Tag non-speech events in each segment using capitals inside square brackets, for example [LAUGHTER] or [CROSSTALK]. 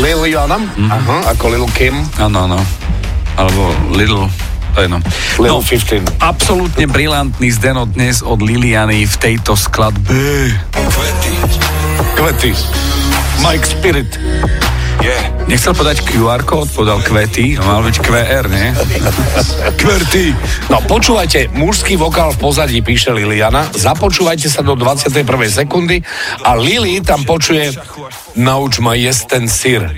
Liliana? Mm-hmm. Aha, ako Lil Kim. Áno, áno. Alebo Little to je no. No, 15. Absolútne brilantný Zdeno dnes od Liliany v tejto skladbe. Kvety. Kvety. Mike Spirit. Yeah. Nechcel podať QR kód, podal kvety, mal byť QR, nie? Kverty. No počúvajte, mužský vokál v pozadí píše Liliana, započúvajte sa do 21. sekundy a Lili tam počuje Nauč ma jesť ten syr. [LAUGHS]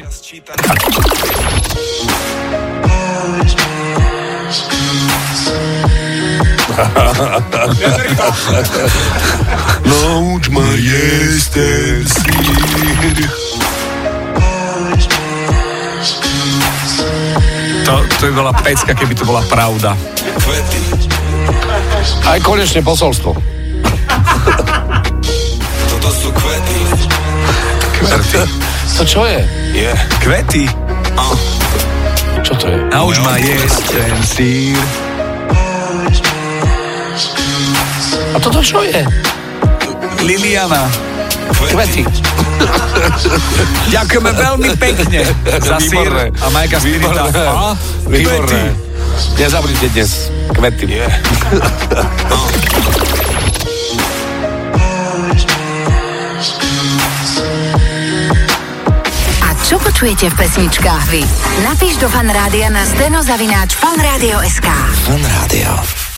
Nauč ma jesť ten sír. To, to by bola pecka, keby to bola pravda. Aj konečne posolstvo. Toto sú kvety. Kverty. To čo je? Je. Yeah. Kvety. Uh. Čo to je? Nauč ma jesť ten sír. A toto čo je? Liliana. Kvety. [LAUGHS] Ďakujeme veľmi pekne za sír a Majka Spirita. A? Výborné. Nezabudnite dnes kvety. Yeah. A čo počujete v pesničkách vy? Napíš do fanrádia na steno zavináč fanradio.sk Fan Rádio.